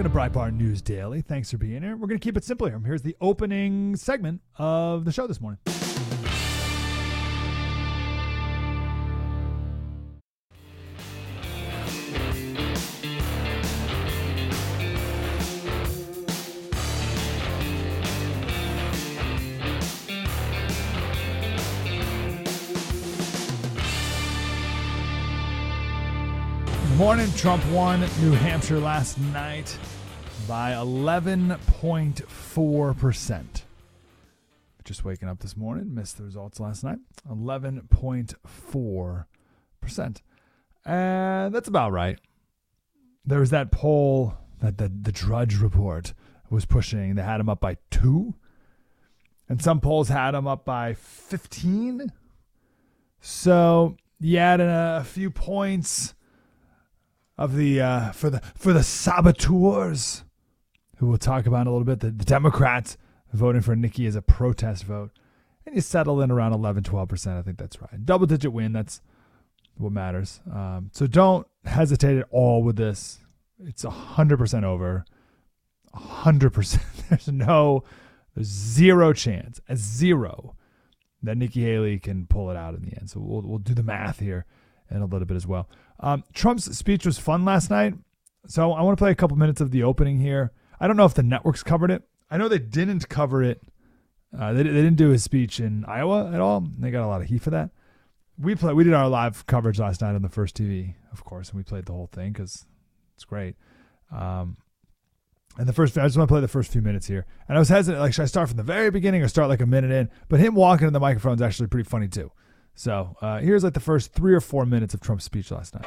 Welcome to Breitbart News Daily. Thanks for being here. We're going to keep it simple here. Here's the opening segment of the show this morning. Morning. Trump won New Hampshire last night by 11.4%. Just waking up this morning, missed the results last night. 11.4%. And that's about right. There was that poll that the, the Drudge Report was pushing. They had him up by two. And some polls had him up by 15. So you add in a few points of the uh, for the for the saboteurs, who we'll talk about in a little bit. The, the Democrats voting for Nikki as a protest vote, and you settle in around 11, 12 percent. I think that's right. Double digit win. That's what matters. Um, so don't hesitate at all with this. It's hundred percent over. hundred percent. There's no, there's zero chance, a zero, that Nikki Haley can pull it out in the end. So we'll we'll do the math here in a little bit as well. Um, Trump's speech was fun last night. So I want to play a couple minutes of the opening here. I don't know if the networks covered it. I know they didn't cover it. Uh, they, they didn't do his speech in Iowa at all. They got a lot of heat for that. We play. We did our live coverage last night on the first TV, of course, and we played the whole thing because it's great. Um, and the first, I just want to play the first few minutes here. And I was hesitant, like, should I start from the very beginning or start like a minute in? But him walking to the microphone is actually pretty funny too. So uh, here's like the first three or four minutes of Trump's speech last night.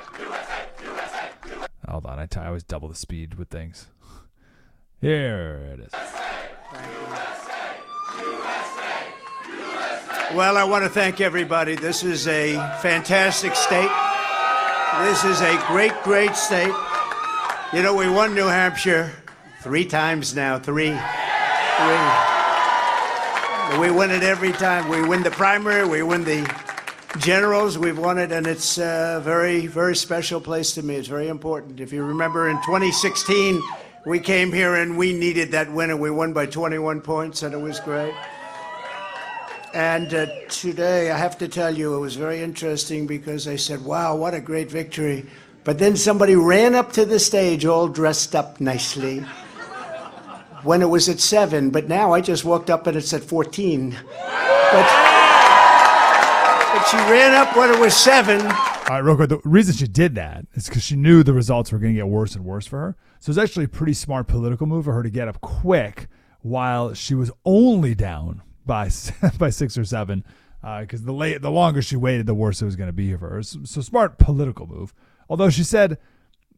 Hold on, I, t- I always double the speed with things. Here it is. Well, I want to thank everybody. This is a fantastic state. This is a great, great state. You know, we won New Hampshire three times now. Three. Three. We win it every time. We win the primary, we win the generals, we've won it, and it's a very, very special place to me. It's very important. If you remember in 2016, we came here and we needed that win, and we won by 21 points, and it was great. And uh, today, I have to tell you, it was very interesting because I said, wow, what a great victory. But then somebody ran up to the stage all dressed up nicely when it was at 7, but now I just walked up and it's at 14. But, but she ran up when it was 7. All right, real quick. The reason she did that is because she knew the results were going to get worse and worse for her. So it's actually a pretty smart political move for her to get up quick while she was only down by by six or seven. Because uh, the late, the longer she waited, the worse it was going to be for her. So, so, smart political move. Although she said,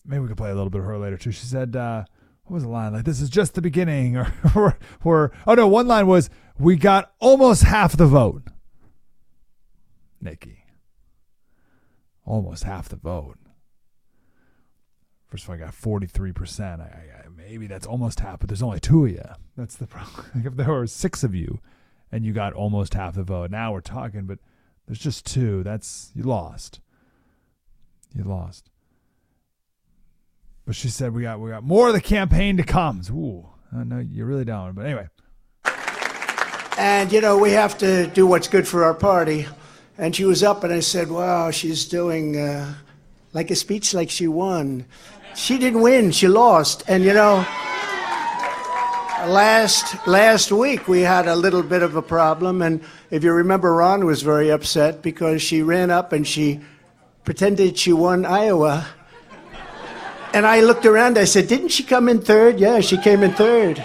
maybe we could play a little bit of her later too. She said, uh, "What was the line? Like this is just the beginning," or, or, or oh no, one line was, "We got almost half the vote." Nikki almost half the vote. First of all, I got 43%. I, I, maybe that's almost half, but there's only two of you. That's the problem. if there were six of you and you got almost half the vote, now we're talking, but there's just two. That's, you lost. You lost. But she said we got we got more of the campaign to come. Ooh, know you really don't. But anyway. And you know we have to do what's good for our party. And she was up, and I said, Wow, she's doing uh, like a speech like she won. She didn't win, she lost. And you know, last, last week we had a little bit of a problem. And if you remember, Ron was very upset because she ran up and she pretended she won Iowa. And I looked around, I said, Didn't she come in third? Yeah, she came in third.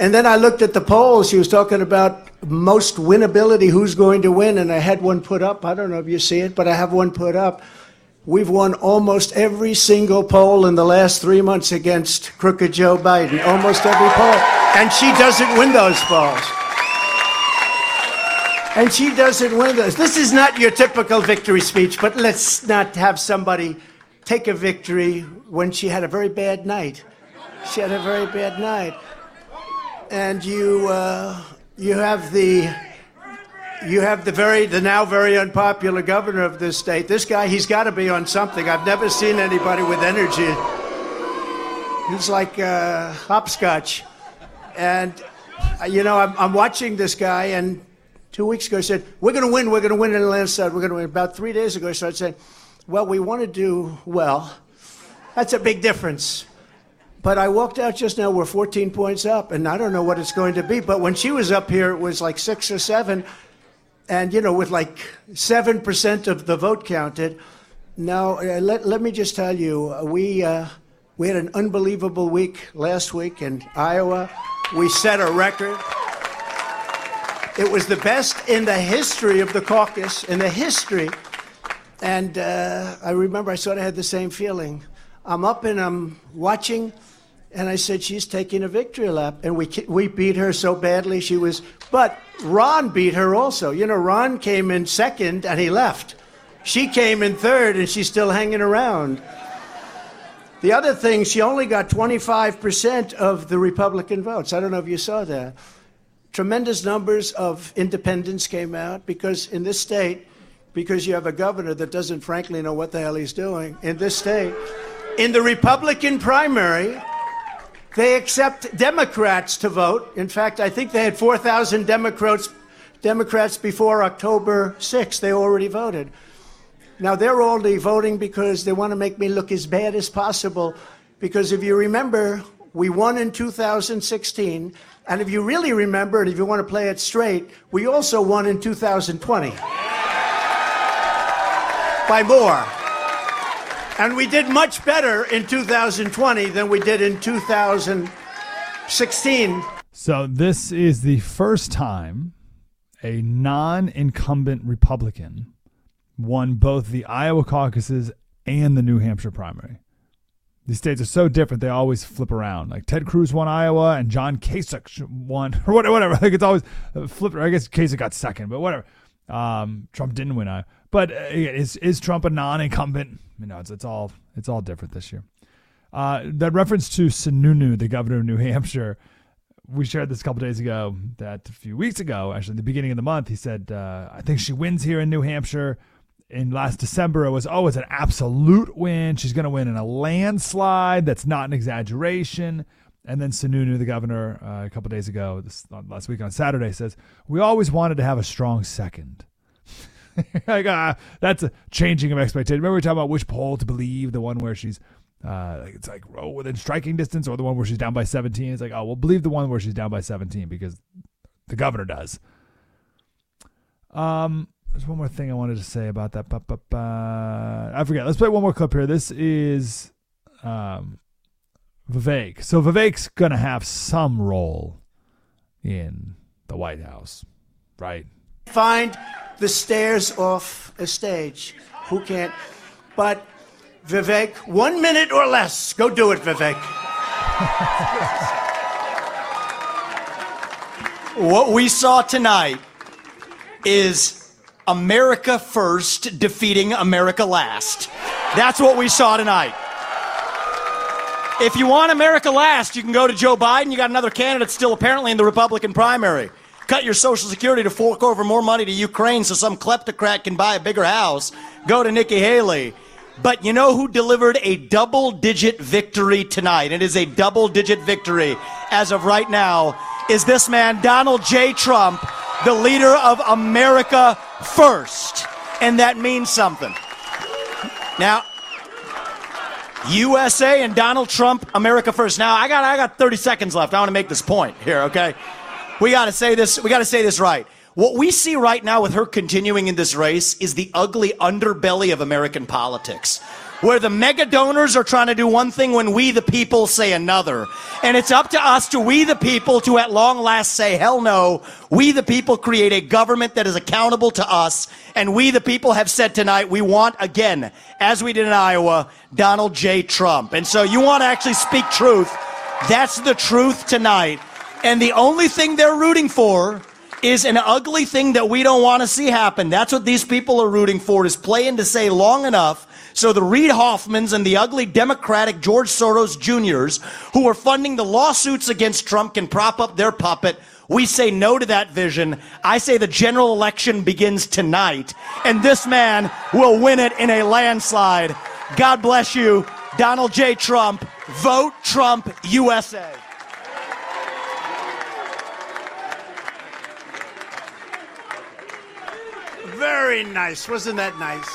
And then I looked at the polls. She was talking about most winnability, who's going to win, and I had one put up. I don't know if you see it, but I have one put up. We've won almost every single poll in the last three months against crooked Joe Biden. Almost every poll. And she doesn't win those polls. And she doesn't win those. This is not your typical victory speech, but let's not have somebody take a victory when she had a very bad night. She had a very bad night and you uh, you have the you have the very the now very unpopular governor of this state. This guy, he's got to be on something. I've never seen anybody with energy. He's like uh, hopscotch. And, uh, you know, I'm, I'm watching this guy, and two weeks ago he said, We're going to win, we're going to win in the landslide, we're going to win. About three days ago, I started saying, Well, we want to do well. That's a big difference. But I walked out just now, we're 14 points up, and I don't know what it's going to be. But when she was up here, it was like six or seven. And, you know, with like 7% of the vote counted. Now, uh, let, let me just tell you, uh, we, uh, we had an unbelievable week last week in Iowa. We set a record. It was the best in the history of the caucus, in the history. And uh, I remember I sort of had the same feeling. I'm up and I'm watching and I said, she's taking a victory lap. And we, we beat her so badly, she was. But Ron beat her also. You know, Ron came in second and he left. She came in third and she's still hanging around. The other thing, she only got 25% of the Republican votes. I don't know if you saw that. Tremendous numbers of independents came out because in this state, because you have a governor that doesn't frankly know what the hell he's doing, in this state, in the Republican primary, they accept Democrats to vote. In fact, I think they had 4,000 Democrats, Democrats before October 6th. They already voted. Now, they're only voting because they want to make me look as bad as possible. Because if you remember, we won in 2016. And if you really remember, and if you want to play it straight, we also won in 2020 by more. And we did much better in 2020 than we did in 2016. So, this is the first time a non incumbent Republican won both the Iowa caucuses and the New Hampshire primary. These states are so different; they always flip around. Like Ted Cruz won Iowa, and John Kasich won, or whatever. Like it's always uh, flipped. I guess Kasich got second, but whatever. Um, Trump didn't win Iowa, but uh, is is Trump a non-incumbent? You know, it's it's all it's all different this year. Uh, that reference to Sununu, the governor of New Hampshire, we shared this a couple days ago. That a few weeks ago, actually, the beginning of the month, he said, uh, "I think she wins here in New Hampshire." In last December, it was oh, it's an absolute win. She's going to win in a landslide. That's not an exaggeration. And then Sununu, the governor, uh, a couple days ago, this last week on Saturday, says we always wanted to have a strong second. like uh, that's a changing of expectation. Remember we talking about which poll to believe, the one where she's uh, it's like oh, within striking distance, or the one where she's down by 17. It's like oh, we'll believe the one where she's down by 17 because the governor does. Um, there's one more thing I wanted to say about that. I forget. Let's play one more clip here. This is um, Vivek. So Vivek's gonna have some role in the White House, right? Find the stairs off a stage. Who can't? But Vivek, one minute or less. Go do it, Vivek. what we saw tonight is America first defeating America last. That's what we saw tonight. If you want America last, you can go to Joe Biden. You got another candidate still apparently in the Republican primary cut your Social Security to fork over more money to Ukraine so some kleptocrat can buy a bigger house, go to Nikki Haley. But you know who delivered a double digit victory tonight? It is a double digit victory as of right now. Is this man, Donald J. Trump, the leader of America First? And that means something. Now, USA and Donald Trump, America First. Now, I got, I got 30 seconds left. I want to make this point here, okay? We got to say this. We got to say this right. What we see right now with her continuing in this race is the ugly underbelly of American politics. Where the mega donors are trying to do one thing when we, the people, say another. And it's up to us to we, the people, to at long last say, hell no. We, the people, create a government that is accountable to us. And we, the people, have said tonight we want, again, as we did in Iowa, Donald J. Trump. And so you want to actually speak truth. That's the truth tonight. And the only thing they're rooting for is an ugly thing that we don't want to see happen. That's what these people are rooting for is playing to say long enough so the Reid Hoffmans and the ugly Democratic George Soros Juniors who are funding the lawsuits against Trump can prop up their puppet. We say no to that vision. I say the general election begins tonight and this man will win it in a landslide. God bless you. Donald J. Trump, vote Trump USA. Very nice. Wasn't that nice?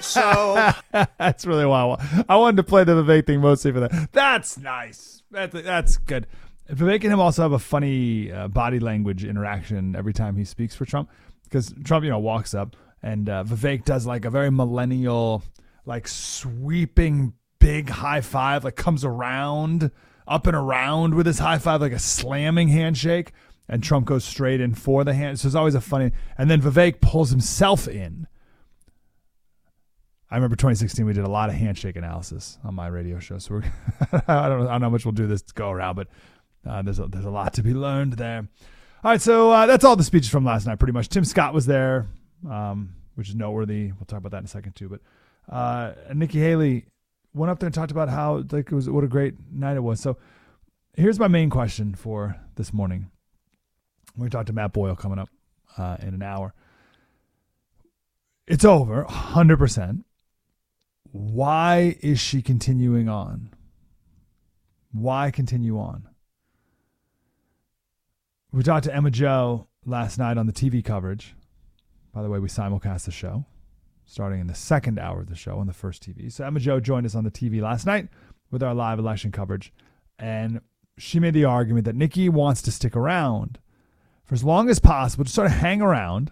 so that's really why I, I wanted to play the Vivek thing mostly for that. That's nice. That's that's good. Vivek and him also have a funny uh, body language interaction every time he speaks for Trump because Trump, you know, walks up and uh, Vivek does like a very millennial, like sweeping big high five, like comes around up and around with his high five, like a slamming handshake. And Trump goes straight in for the hand. So it's always a funny. And then Vivek pulls himself in. I remember 2016. We did a lot of handshake analysis on my radio show. So we're I don't know, I don't know how much we'll do this go around, but uh, there's a, there's a lot to be learned there. All right, so uh, that's all the speeches from last night, pretty much. Tim Scott was there, um, which is noteworthy. We'll talk about that in a second too. But uh, Nikki Haley went up there and talked about how like it was what a great night it was. So here's my main question for this morning. We're going to talk to Matt Boyle coming up uh, in an hour. It's over, 100%. Why is she continuing on? Why continue on? We talked to Emma Jo last night on the TV coverage. By the way, we simulcast the show starting in the second hour of the show on the first TV. So Emma Jo joined us on the TV last night with our live election coverage. And she made the argument that Nikki wants to stick around for as long as possible, to sort of hang around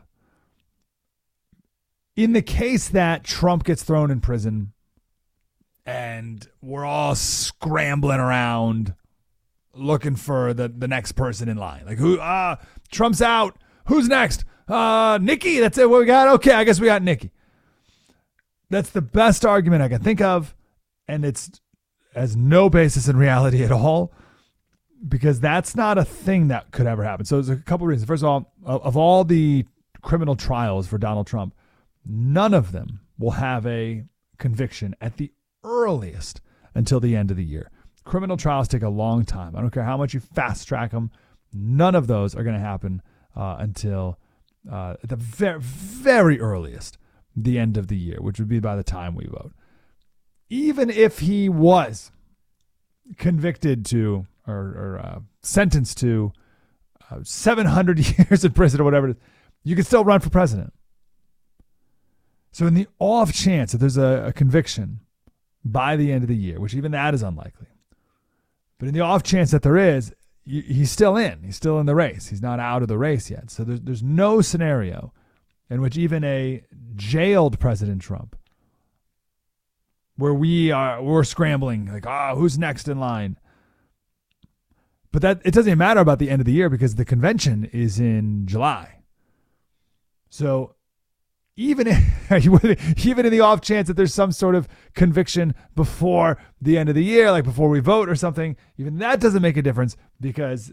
in the case that Trump gets thrown in prison and we're all scrambling around looking for the, the next person in line. Like who uh Trump's out. Who's next? Uh Nikki, that's it. What we got? Okay, I guess we got Nikki. That's the best argument I can think of, and it's has no basis in reality at all because that's not a thing that could ever happen. So there's a couple of reasons. First of all, of all the criminal trials for Donald Trump, none of them will have a conviction at the earliest until the end of the year. Criminal trials take a long time. I don't care how much you fast track them. None of those are going to happen uh, until uh, at the very, very earliest, the end of the year, which would be by the time we vote. Even if he was convicted to or, or uh, sentenced to uh, 700 years in prison or whatever you can still run for president. So, in the off chance that there's a, a conviction by the end of the year, which even that is unlikely, but in the off chance that there is, he's still in. He's still in the race. He's not out of the race yet. So, there's, there's no scenario in which even a jailed President Trump, where we are we're scrambling like, ah, oh, who's next in line? But that it doesn't matter about the end of the year because the convention is in July. So even if, even in the off chance that there's some sort of conviction before the end of the year, like before we vote or something, even that doesn't make a difference because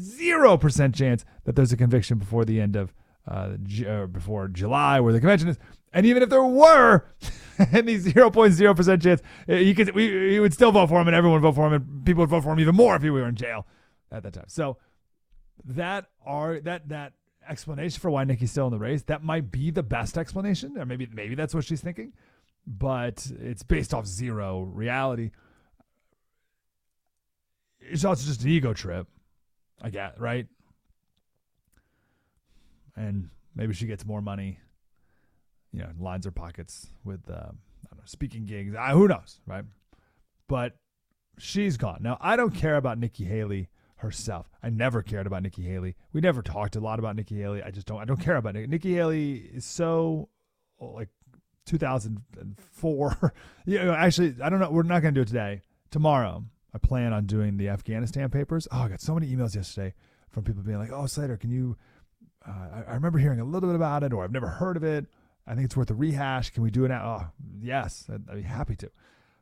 zero percent chance that there's a conviction before the end of uh, uh, before July where the convention is. And even if there were any 0.0% chance, uh, you could we, you would still vote for him and everyone would vote for him and people would vote for him even more if he were in jail at that time. So that are that that explanation for why Nikki's still in the race, that might be the best explanation, or maybe maybe that's what she's thinking, but it's based off zero reality. It's also just an ego trip, I get right, and maybe she gets more money, you know, lines her pockets with uh, I don't know speaking gigs. I, who knows, right? But she's gone now. I don't care about Nikki Haley herself. I never cared about Nikki Haley. We never talked a lot about Nikki Haley. I just don't. I don't care about Nikki. Nikki Haley is so like 2004. you know, actually, I don't know. We're not going to do it today. Tomorrow, I plan on doing the Afghanistan papers. Oh, I got so many emails yesterday from people being like, "Oh, Slater, can you?" Uh, I, I, remember hearing a little bit about it, or I've never heard of it. I think it's worth a rehash. Can we do it now? Oh, yes, I'd, I'd be happy to.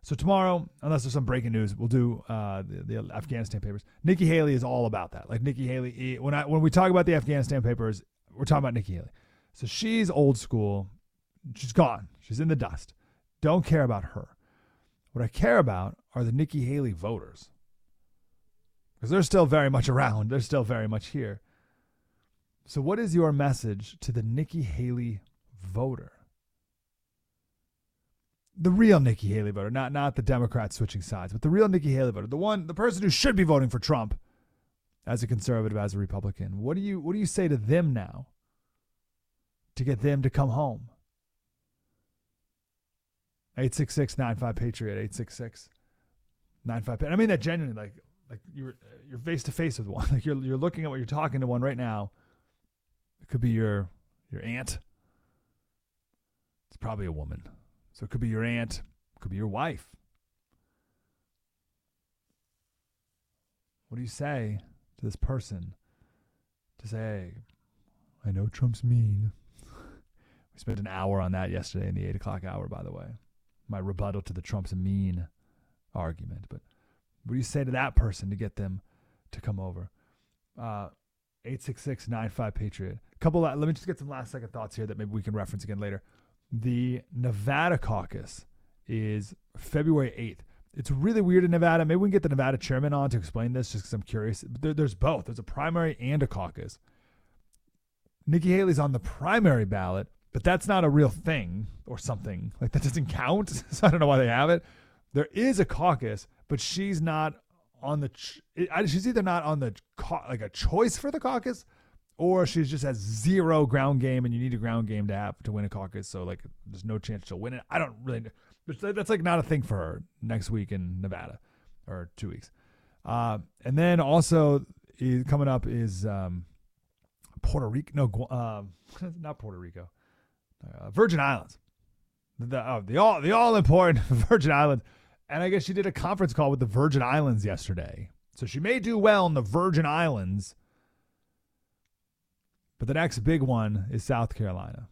So tomorrow, unless there's some breaking news, we'll do uh, the, the, Afghanistan papers. Nikki Haley is all about that. Like Nikki Haley, when I when we talk about the Afghanistan papers, we're talking about Nikki Haley. So she's old school. She's gone. She's in the dust. Don't care about her. What I care about are the Nikki Haley voters. Because they're still very much around. They're still very much here. So, what is your message to the Nikki Haley voter? The real Nikki Haley voter, not not the Democrats switching sides, but the real Nikki Haley voter, the one, the person who should be voting for Trump as a conservative, as a Republican. What do you what do you say to them now to get them to come home? 866 95 Patriot, 866 95 I mean that genuinely, like, like you're you're face to face with one. Like you're you're looking at what you're talking to one right now. It could be your your aunt. It's probably a woman. So it could be your aunt, it could be your wife. What do you say to this person to say, I know Trump's mean. we spent an hour on that yesterday in the eight o'clock hour, by the way. My rebuttal to the Trump's mean argument. But what do you say to that person to get them to come over? Uh, 866 95 Patriot. Couple, let me just get some last second thoughts here that maybe we can reference again later. The Nevada caucus is February 8th. It's really weird in Nevada. Maybe we can get the Nevada chairman on to explain this just because I'm curious. There, there's both. There's a primary and a caucus. Nikki Haley's on the primary ballot, but that's not a real thing or something. Like that doesn't count. so I don't know why they have it. There is a caucus, but she's not on the. Ch- she's either not on the like a choice for the caucus, or she just has zero ground game, and you need a ground game to have to win a caucus. So like, there's no chance she'll win it. I don't really. But that's like not a thing for her next week in Nevada, or two weeks. Uh, and then also is, coming up is um, Puerto Rico. No, uh, not Puerto Rico. Uh, Virgin Islands. The oh, the all the all important Virgin Islands. And I guess she did a conference call with the Virgin Islands yesterday. So she may do well in the Virgin Islands. But the next big one is South Carolina.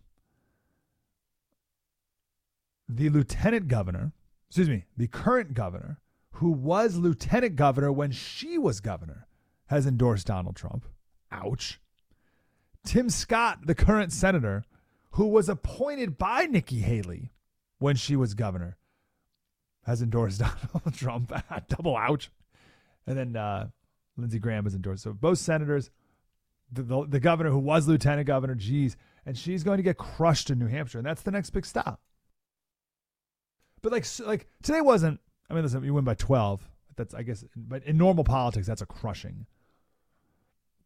The lieutenant governor, excuse me, the current governor, who was lieutenant governor when she was governor, has endorsed Donald Trump. Ouch. Tim Scott, the current senator, who was appointed by Nikki Haley when she was governor, has endorsed Donald Trump. Double ouch. And then uh, Lindsey Graham has endorsed. So both senators, the, the, the governor who was lieutenant governor, geez, and she's going to get crushed in New Hampshire, and that's the next big stop. But like like today wasn't. I mean, listen, you win by twelve. That's I guess, but in normal politics, that's a crushing.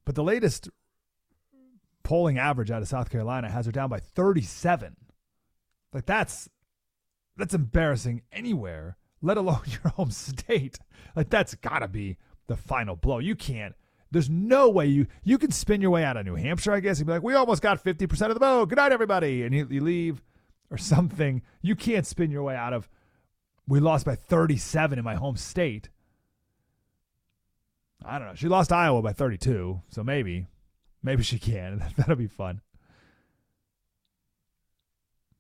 But the latest polling average out of South Carolina has her down by 37. Like that's that's embarrassing anywhere, let alone your home state. Like that's got to be the final blow. You can't. There's no way you you can spin your way out of New Hampshire. I guess you'd be like, we almost got 50 percent of the vote. Good night, everybody, and you, you leave or something. You can't spin your way out of. We lost by 37 in my home state. I don't know. She lost Iowa by 32, so maybe, maybe she can. That'll be fun.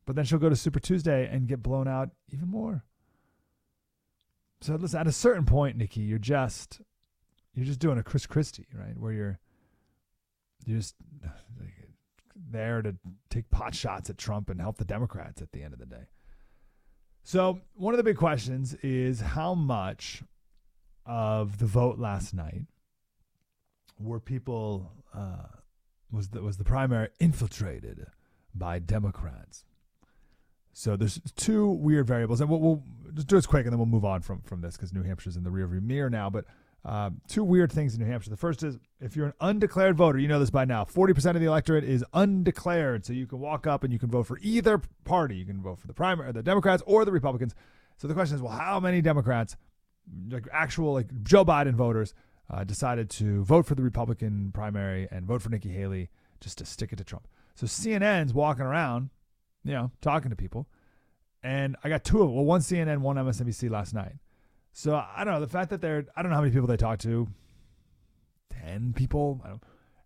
But then she'll go to Super Tuesday and get blown out even more. So listen, at a certain point, Nikki, you're just you're just doing a Chris Christie, right? Where you're you're just there to take pot shots at Trump and help the Democrats at the end of the day. So one of the big questions is how much of the vote last night were people uh, was the, was the primary infiltrated by Democrats? So there's two weird variables, and we'll, we'll just do this quick, and then we'll move on from from this because New Hampshire's in the rearview mirror now. But uh, two weird things in New Hampshire. The first is if you're an undeclared voter, you know this by now. Forty percent of the electorate is undeclared, so you can walk up and you can vote for either party. You can vote for the primary, the Democrats, or the Republicans. So the question is, well, how many Democrats, like actual like Joe Biden voters, uh, decided to vote for the Republican primary and vote for Nikki Haley just to stick it to Trump? So CNN's walking around you know, talking to people. And I got two of them. Well, one CNN, one MSNBC last night. So I don't know. The fact that they're, I don't know how many people they talked to. 10 people.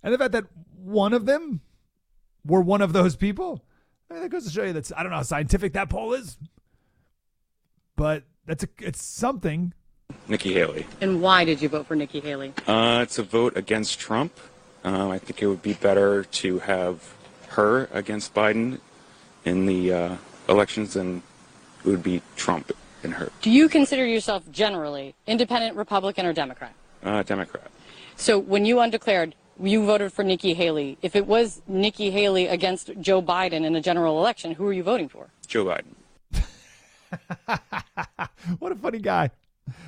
And the fact that one of them were one of those people. I mean, that goes to show you that I don't know how scientific that poll is. But that's a, it's something. Nikki Haley. And why did you vote for Nikki Haley? Uh, it's a vote against Trump. Uh, I think it would be better to have her against Biden in the uh, elections, than it would be Trump and her. Do you consider yourself generally independent, Republican, or Democrat? Uh, Democrat. So when you undeclared, you voted for Nikki Haley. If it was Nikki Haley against Joe Biden in a general election, who are you voting for? Joe Biden. what a funny guy.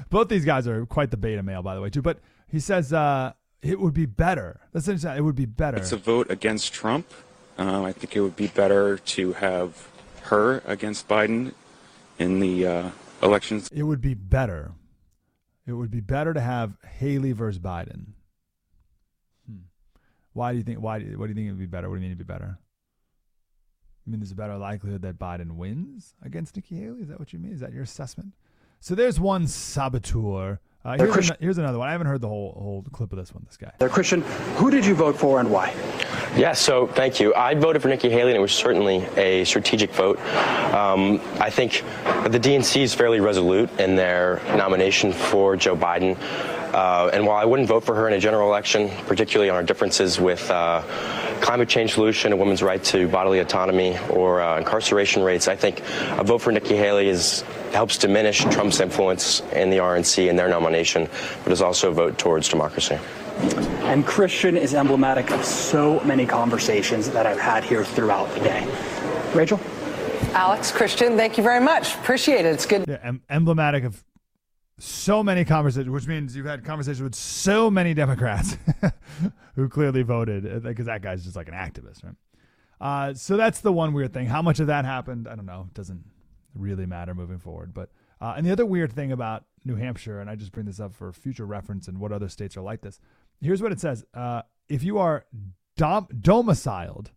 Both these guys are quite the beta male, by the way, too. But he says uh, it would be better. That's interesting. It would be better. It's a vote against Trump. Um, I think it would be better to have her against Biden in the uh, elections. It would be better. It would be better to have Haley versus Biden. Hmm. Why do you think? Why? do- What do you think it would be better? What do you mean it'd be better? I mean, there's a better likelihood that Biden wins against Nikki Haley. Is that what you mean? Is that your assessment? So there's one saboteur. Uh, here's, Christian- ano- here's another one. I haven't heard the whole whole clip of this one. This guy. There, Christian, who did you vote for and why? Yeah, so thank you. I voted for Nikki Haley, and it was certainly a strategic vote. Um, I think the DNC is fairly resolute in their nomination for Joe Biden. Uh, and while I wouldn't vote for her in a general election, particularly on our differences with uh, climate change solution, a women's right to bodily autonomy, or uh, incarceration rates, I think a vote for Nikki Haley is helps diminish Trump's influence in the RNC and their nomination, but is also a vote towards democracy. And Christian is emblematic of so many conversations that I've had here throughout the day. Rachel? Alex, Christian, thank you very much. Appreciate it. It's good. Yeah, em- emblematic of so many conversations, which means you've had conversations with so many Democrats who clearly voted because that guy's just like an activist, right? Uh, so that's the one weird thing. How much of that happened, I don't know. It doesn't really matter moving forward. But uh, and the other weird thing about New Hampshire, and I just bring this up for future reference and what other states are like this. Here's what it says: uh, If you are dom- domiciled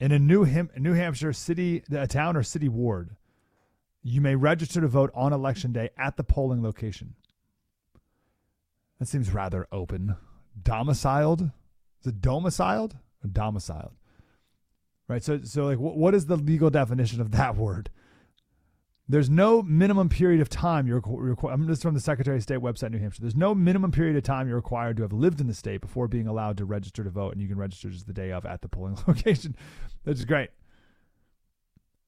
in a New Ham- New Hampshire city, a town or city ward, you may register to vote on election day at the polling location. That seems rather open. Domiciled? Is it domiciled or domiciled? Right. So, so like, what, what is the legal definition of that word? There's no minimum period of time you're required. I'm just from the Secretary of State website, New Hampshire. There's no minimum period of time you're required to have lived in the state before being allowed to register to vote, and you can register just the day of at the polling location. That's great.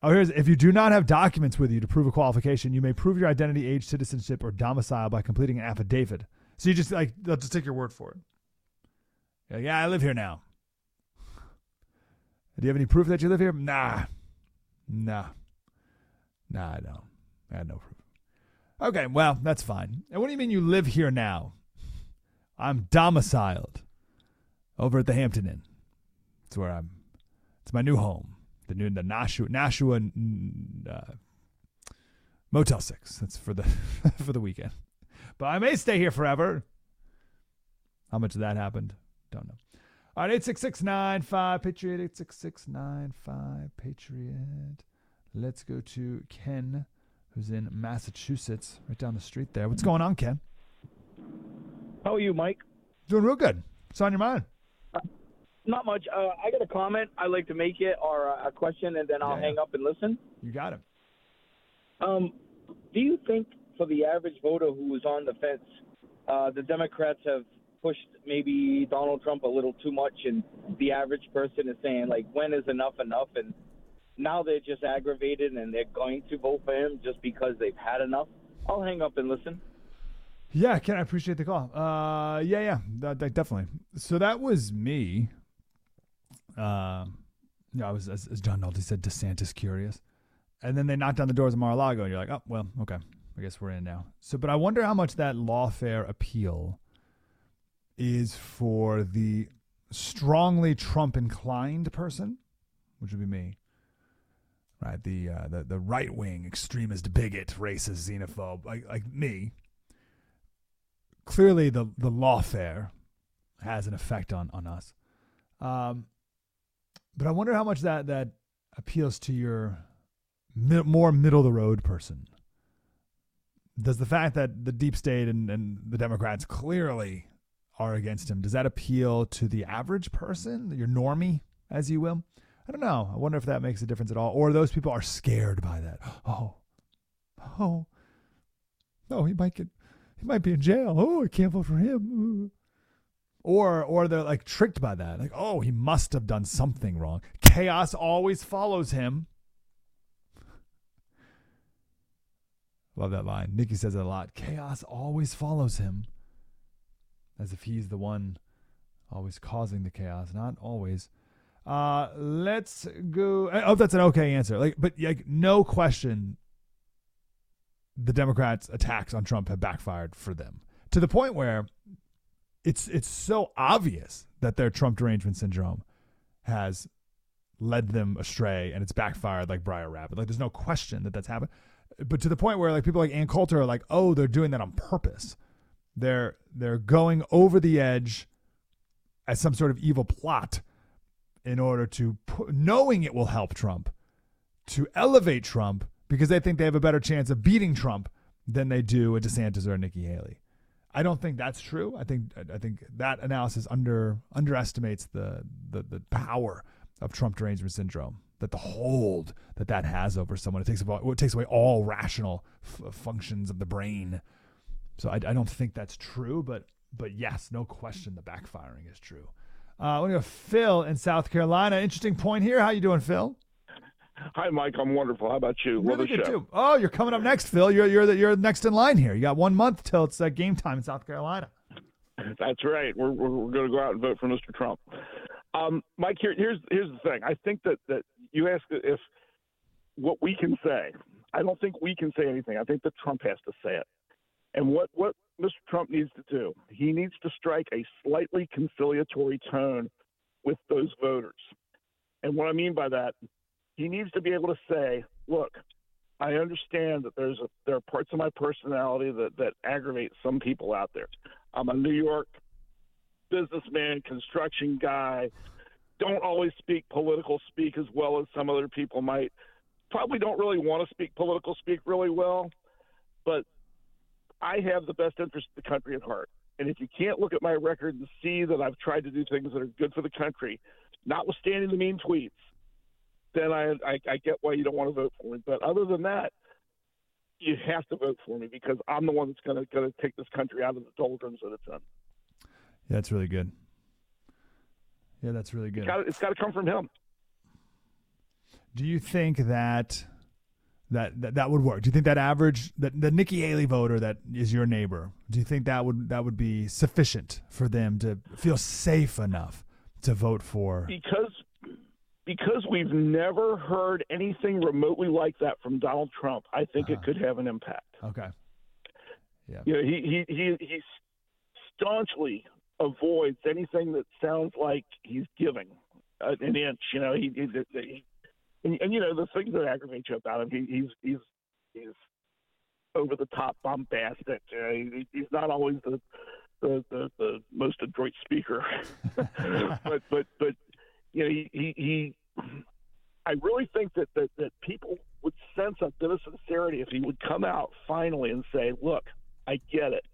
Oh, here's if you do not have documents with you to prove a qualification, you may prove your identity, age, citizenship, or domicile by completing an affidavit. So you just like they'll just take your word for it. Like, yeah, I live here now. Do you have any proof that you live here? Nah, nah, nah. I don't. I had no proof. Okay, well that's fine. And what do you mean you live here now? I'm domiciled over at the Hampton Inn. It's where I'm. It's my new home. The new the Nashua Nashua uh, Motel Six. That's for the for the weekend. But I may stay here forever. How much of that happened? Don't know. All right, eight six six nine five Patriot eight six six nine five Patriot. Let's go to Ken, who's in Massachusetts, right down the street there. What's going on, Ken? How are you, Mike? Doing real good. What's on your mind? Not much. Uh, I got a comment I'd like to make it or a a question, and then I'll Yeah, hang up and listen. You got it. Um, do you think for the average voter who is on the fence, uh, the Democrats have pushed maybe Donald Trump a little too much, and the average person is saying like, when is enough enough? And now they're just aggravated and they're going to vote for him just because they've had enough. I'll hang up and listen. Yeah, Ken, I appreciate the call. Uh, yeah, yeah, that, that definitely. So that was me. Yeah, I was as, as John Nolte said, DeSantis curious, and then they knocked down the doors of Mar-a-Lago, and you're like, oh well, okay, I guess we're in now. So, but I wonder how much that lawfare appeal is for the strongly Trump inclined person, which would be me. Right, the uh, the the right wing extremist, bigot, racist, xenophobe, like like me clearly the the lawfare has an effect on on us. Um, but I wonder how much that that appeals to your more middle of the road person. Does the fact that the deep state and, and the Democrats clearly are against him, does that appeal to the average person, your normie, as you will? I don't know. I wonder if that makes a difference at all. Or those people are scared by that. Oh, oh, oh, he might get he might be in jail. Oh, I can't vote for him. Or or they're like tricked by that. Like, oh, he must have done something wrong. Chaos always follows him. Love that line. Nikki says it a lot. Chaos always follows him. As if he's the one always causing the chaos. Not always. Uh let's go. Oh, that's an okay answer. Like, but like, no question the Democrats' attacks on Trump have backfired for them to the point where it's it's so obvious that their Trump derangement syndrome has led them astray and it's backfired like Br'er Rabbit. Like there's no question that that's happened. But to the point where like people like Ann Coulter are like, oh, they're doing that on purpose. They're they're going over the edge as some sort of evil plot in order to put, knowing it will help Trump to elevate Trump because they think they have a better chance of beating Trump than they do a DeSantis or a Nikki Haley. I don't think that's true. I think I think that analysis under underestimates the the, the power of Trump derangement syndrome. That the hold that that has over someone it takes away, it takes away all rational f- functions of the brain. So I, I don't think that's true, but but yes, no question, the backfiring is true. Uh, we have Phil in South Carolina. Interesting point here. How you doing, Phil? Hi, Mike. I'm wonderful. How about you? Really good show. too. Oh, you're coming up next, Phil. You're you're the, you're next in line here. You got one month till it's uh, game time in South Carolina. That's right. We're we're, we're going to go out and vote for Mr. Trump. Um, Mike, here, here's here's the thing. I think that that you asked if what we can say. I don't think we can say anything. I think that Trump has to say it. And what what Mr. Trump needs to do, he needs to strike a slightly conciliatory tone with those voters. And what I mean by that, he needs to be able to say, look, I understand that there's a, there are parts of my personality that, that aggravate some people out there. I'm a New York businessman, construction guy, don't always speak political speak as well as some other people might. Probably don't really want to speak political speak really well, but I have the best interest of the country at heart. And if you can't look at my record and see that I've tried to do things that are good for the country, notwithstanding the mean tweets, then I, I, I get why you don't want to vote for me. But other than that, you have to vote for me because I'm the one that's going to going to take this country out of the doldrums that it's in. Yeah, that's really good. Yeah, that's really good. It's got, to come from him. Do you think that that that, that would work? Do you think that average that the Nikki Haley voter that is your neighbor? Do you think that would that would be sufficient for them to feel safe enough to vote for? because because we've never heard anything remotely like that from Donald Trump, I think it could have an impact. Okay. Yeah. You know, he he he he staunchly avoids anything that sounds like he's giving an inch. You know, he, he, he and, and you know the things that aggravate you about him, he, he's he's he's over the top bombastic. Uh, he, he's not always the the, the the most adroit speaker, but but but you know he, he he I really think that, that that people would sense a bit of sincerity if he would come out finally and say, "Look, I get it.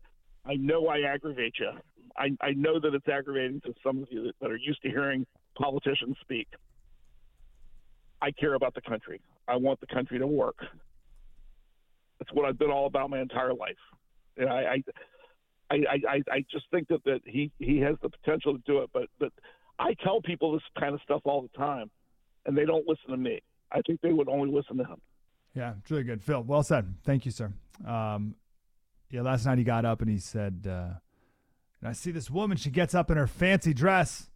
I know I aggravate you. I, I know that it's aggravating to some of you that, that are used to hearing politicians speak. I care about the country. I want the country to work. That's what I've been all about my entire life. And I, I, I, I, I just think that, that he, he has the potential to do it. But, but I tell people this kind of stuff all the time, and they don't listen to me. I think they would only listen to him. Yeah, it's really good. Phil, well said. Thank you, sir. Um, yeah, last night he got up and he said, uh, and I see this woman, she gets up in her fancy dress.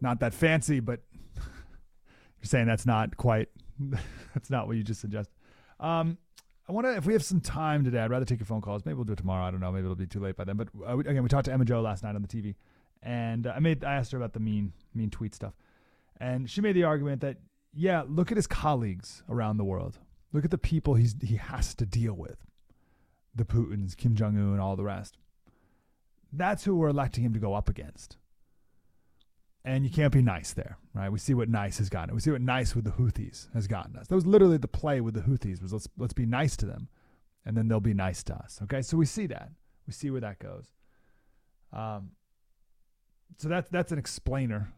Not that fancy, but you're saying that's not quite, that's not what you just suggested. Um, I to, if we have some time today, I'd rather take your phone calls. Maybe we'll do it tomorrow. I don't know. Maybe it'll be too late by then. But uh, we, again, we talked to Emma Jo last night on the TV, and uh, I made, I asked her about the mean, mean tweet stuff, and she made the argument that, yeah, look at his colleagues around the world. Look at the people he's he has to deal with, the Putins, Kim Jong Un, all the rest. That's who we're electing him to go up against. And you can't be nice there, right? We see what nice has gotten. We see what nice with the Houthis has gotten us. That was literally the play with the Houthis was let's let's be nice to them, and then they'll be nice to us. Okay, so we see that. We see where that goes. Um. So that's that's an explainer,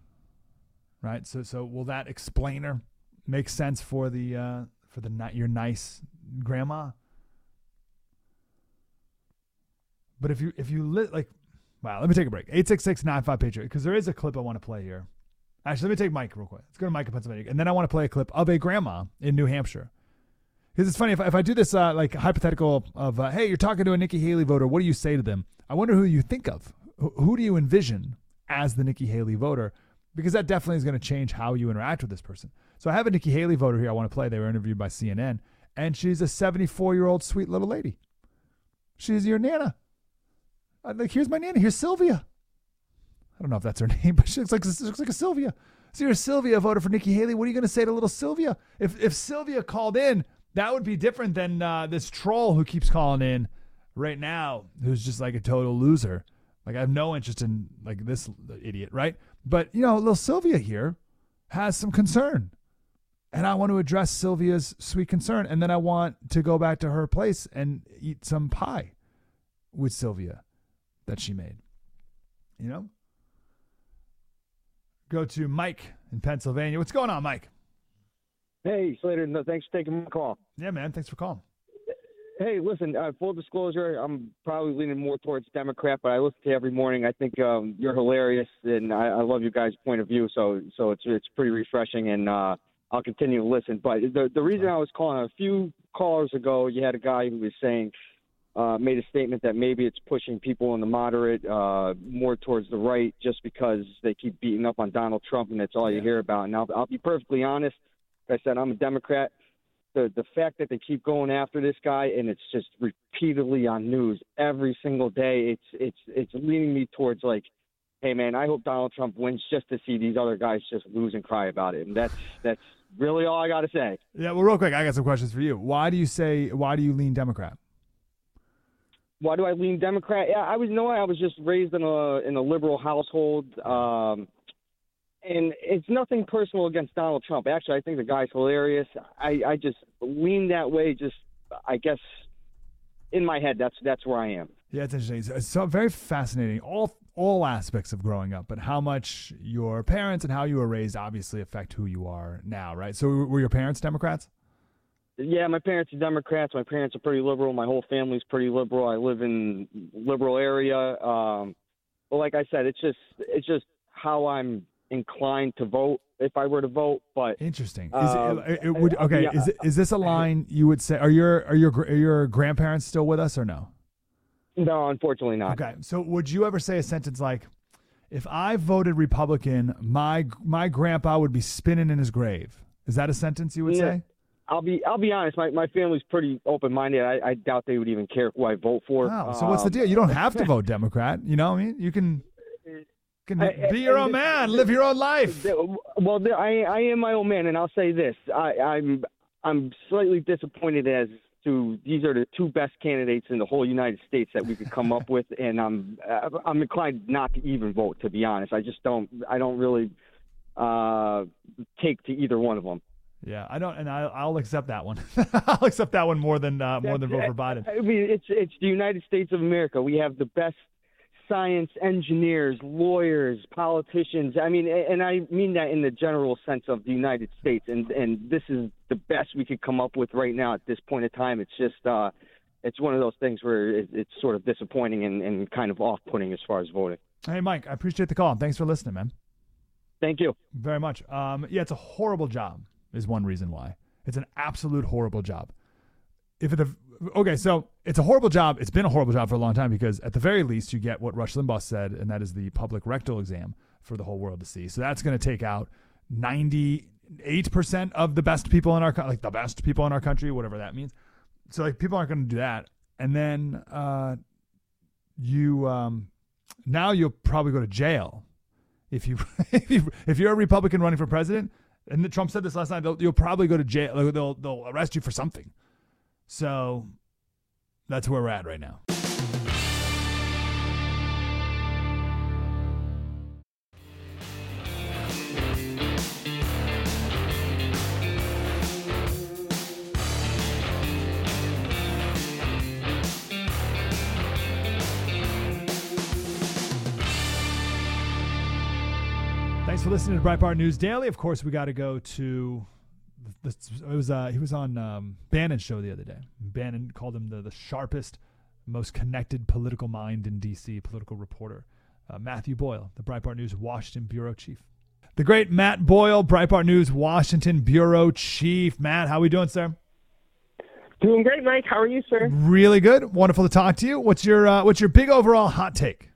right? So so will that explainer make sense for the uh, for the your nice grandma? But if you if you lit like, wow, let me take a break. Eight six six nine five Patriot because there is a clip I want to play here. Actually, let me take Mike real quick. Let's go to Mike in Pennsylvania, and then I want to play a clip of a grandma in New Hampshire. Because it's funny if, if I do this uh, like hypothetical of uh, hey, you're talking to a Nikki Haley voter, what do you say to them? I wonder who you think of. Who, who do you envision as the Nikki Haley voter? Because that definitely is going to change how you interact with this person. So I have a Nikki Haley voter here I want to play. They were interviewed by CNN, and she's a 74 year old sweet little lady. She's your nana. I'm like, here's my nana. Here's Sylvia. I don't know if that's her name, but she looks like she looks like a Sylvia. So here's Sylvia voted for Nikki Haley. What are you going to say to little Sylvia? If if Sylvia called in, that would be different than uh, this troll who keeps calling in right now, who's just like a total loser. Like I have no interest in like this idiot, right? But you know, little Sylvia here has some concern. And I want to address Sylvia's sweet concern. And then I want to go back to her place and eat some pie with Sylvia that she made. You know? Go to Mike in Pennsylvania. What's going on, Mike? Hey, Slater. No, thanks for taking my call. Yeah, man. Thanks for calling. Hey, listen. Uh, full disclosure, I'm probably leaning more towards Democrat, but I listen to you every morning. I think um, you're hilarious, and I, I love you guys' point of view. So, so it's it's pretty refreshing, and uh, I'll continue to listen. But the the reason I was calling a few callers ago, you had a guy who was saying uh, made a statement that maybe it's pushing people in the moderate uh, more towards the right just because they keep beating up on Donald Trump and that's all you hear about. And I'll, I'll be perfectly honest. Like I said, I'm a Democrat. The the fact that they keep going after this guy and it's just repeatedly on news every single day, it's it's it's leaning me towards like, hey man, I hope Donald Trump wins just to see these other guys just lose and cry about it. And that's that's really all I got to say. Yeah, well, real quick, I got some questions for you. Why do you say why do you lean Democrat? why do I lean Democrat? Yeah, I was you know I was just raised in a in a liberal household, um, and it's nothing personal against Donald Trump. Actually, I think the guy's hilarious. I I just lean that way. Just I guess in my head, that's that's where I am. Yeah, it's interesting. It's so very fascinating. All all aspects of growing up, but how much your parents and how you were raised obviously affect who you are now, right? So were your parents Democrats? Yeah, my parents are Democrats. My parents are pretty liberal. My whole family's pretty liberal. I live in liberal area. Um, but like I said, it's just it's just how I'm inclined to vote if I were to vote. But interesting. Is um, it, it would okay? yeah, is is this a line you would say? Are your are your are your grandparents still with us or no? No, unfortunately not. Okay, so would you ever say a sentence like, "If I voted Republican, my my grandpa would be spinning in his grave"? Is that a sentence you would Yeah. say? I'll be I'll be honest. My my family's pretty open minded. I, I doubt they would even care who I vote for. Wow. So what's the Um, deal? You don't have to vote Democrat. You know, what I mean, you can can I- be your own this- man, live your own life. Well, I I am my own man, and I'll say this: I, I'm I'm slightly disappointed as to these are the two best candidates in the whole United States that we could come up with, and I'm uh, I'm inclined not to even vote. To be honest, I just don't I don't really uh, take to either one of them. Yeah, I don't, and I, I'll accept that one. I'll accept that one more than uh, more than vote for Biden. I mean, it's it's the United States of America. We have the best science engineers, lawyers, politicians. I mean, and I mean that in the general sense of the United States. And and this is the best we could come up with right now at this point in time. It's just uh, it's one of those things where it, it's sort of disappointing and, and kind of off-putting as far as voting. Hey, Mike, I appreciate the call. Thanks for listening, man. Thank you very much. Um, yeah, it's a horrible job. Is one reason why it's an absolute horrible job. If it, okay, so it's a horrible job. It's been a horrible job for a long time because at the very least you get what Rush Limbaugh said, and that is the public rectal exam for the whole world to see. So that's going to take out ninety eight percent of the best people in our like the best people in our country, whatever that means. So like people aren't going to do that, and then uh, you um, now you'll probably go to jail if you if you if you're a Republican running for president. And the, Trump said this last night. They'll, you'll probably go to jail. They'll they'll arrest you for something. So that's where we're at right now. Thanks for listening to Breitbart News Daily. Of course, we got to go to. This, it was uh, he was on um, Bannon's show the other day. Bannon called him the, the sharpest, most connected political mind in D.C. Political reporter uh, Matthew Boyle, the Breitbart News Washington bureau chief. The great Matt Boyle, Breitbart News Washington bureau chief. Matt, how we doing, sir? Doing great, Mike. How are you, sir? Really good. Wonderful to talk to you. What's your uh, what's your big overall hot take?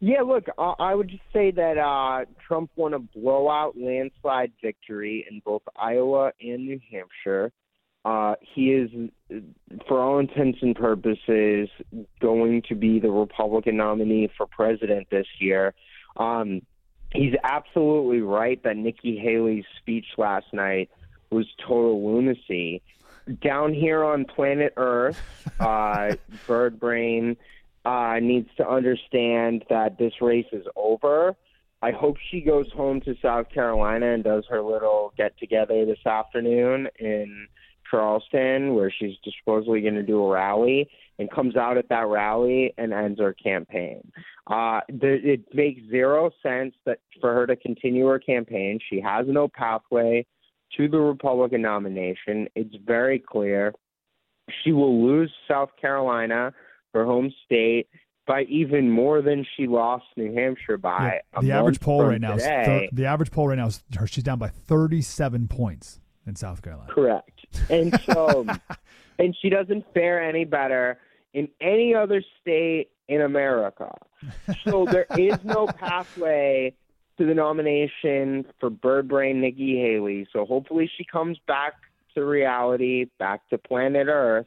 Yeah, look, I I would just say that uh, Trump won a blowout landslide victory in both Iowa and New Hampshire. uh, he is, for all intents and purposes, going to be the Republican nominee for president this year. Um, he's absolutely right that Nikki Haley's speech last night was total lunacy. Down here on planet Earth, uh, Bird Brain uh, needs to understand that this race is over. I hope she goes home to South Carolina and does her little get together this afternoon in Charleston, where she's supposedly going to do a rally, and comes out at that rally and ends her campaign. Uh, it makes zero sense that for her to continue her campaign. She has no pathway to the Republican nomination. It's very clear she will lose South Carolina, her home state, by even more than she lost New Hampshire by. Yeah, the average poll right now is thir- the average poll right now is her. She's down by 37 points in South Carolina. Correct. And so, and she doesn't fare any better in any other state in America. So there is no pathway to the nomination for Bird Brain Nikki Haley. So hopefully she comes back to reality, back to planet Earth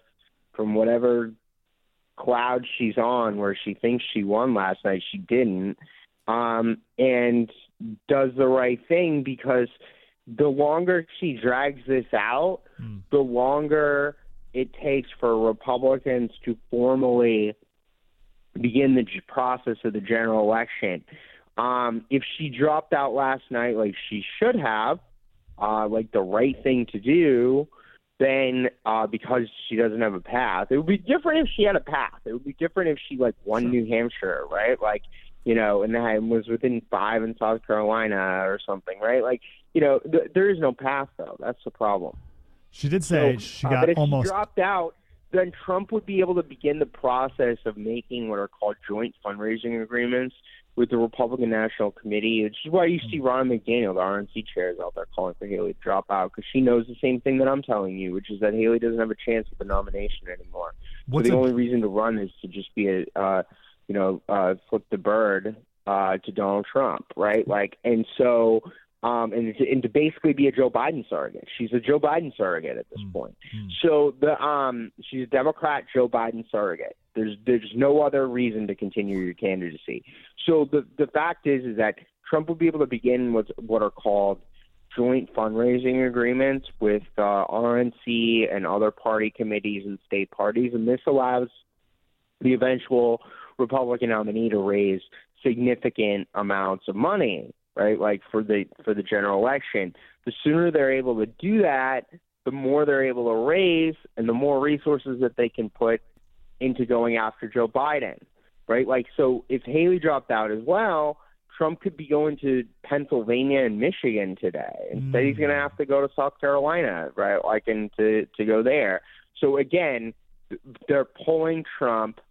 from whatever cloud she's on where she thinks she won last night. She didn't. Um, and does the right thing because the longer she drags this out, the longer it takes for Republicans to formally begin the process of the general election. Um, if she dropped out last night, like she should have, uh, like the right thing to do, then uh, because she doesn't have a path, it would be different if she had a path. It would be different if she like won New Hampshire, right? Like you know, and then was within five in South Carolina or something, right? Like you know, th- there is no path though. That's the problem. She did say So, she uh, got but if almost. she dropped out, then Trump would be able to begin the process of making what are called joint fundraising agreements with the Republican National Committee, which is why you see Ronna McDaniel, the RNC chair, is out there calling for Haley to drop out because she knows the same thing that I'm telling you, which is that Haley doesn't have a chance with the nomination anymore. What's so the a- only reason to run is to just be a, uh, you know, uh, flip the bird uh, to Donald Trump, right? Like, and so, um, and, to, and to basically be a Joe Biden surrogate. She's a Joe Biden surrogate at this point. So the um, she's a Democrat Joe Biden surrogate. There's there's no other reason to continue your candidacy. So the the fact is is that Trump will be able to begin with what are called joint fundraising agreements with uh, RNC and other party committees and state parties, and this allows the eventual Republican nominee to raise significant amounts of money, right? Like for the for the general election. The sooner they're able to do that, the more they're able to raise and the more resources that they can put into going after Joe Biden, right? Like so if Haley dropped out as well, Trump could be going to Pennsylvania and Michigan today. Instead, he's going to have to go to South Carolina, right? Like, and to to go there. So again, they're pulling Trump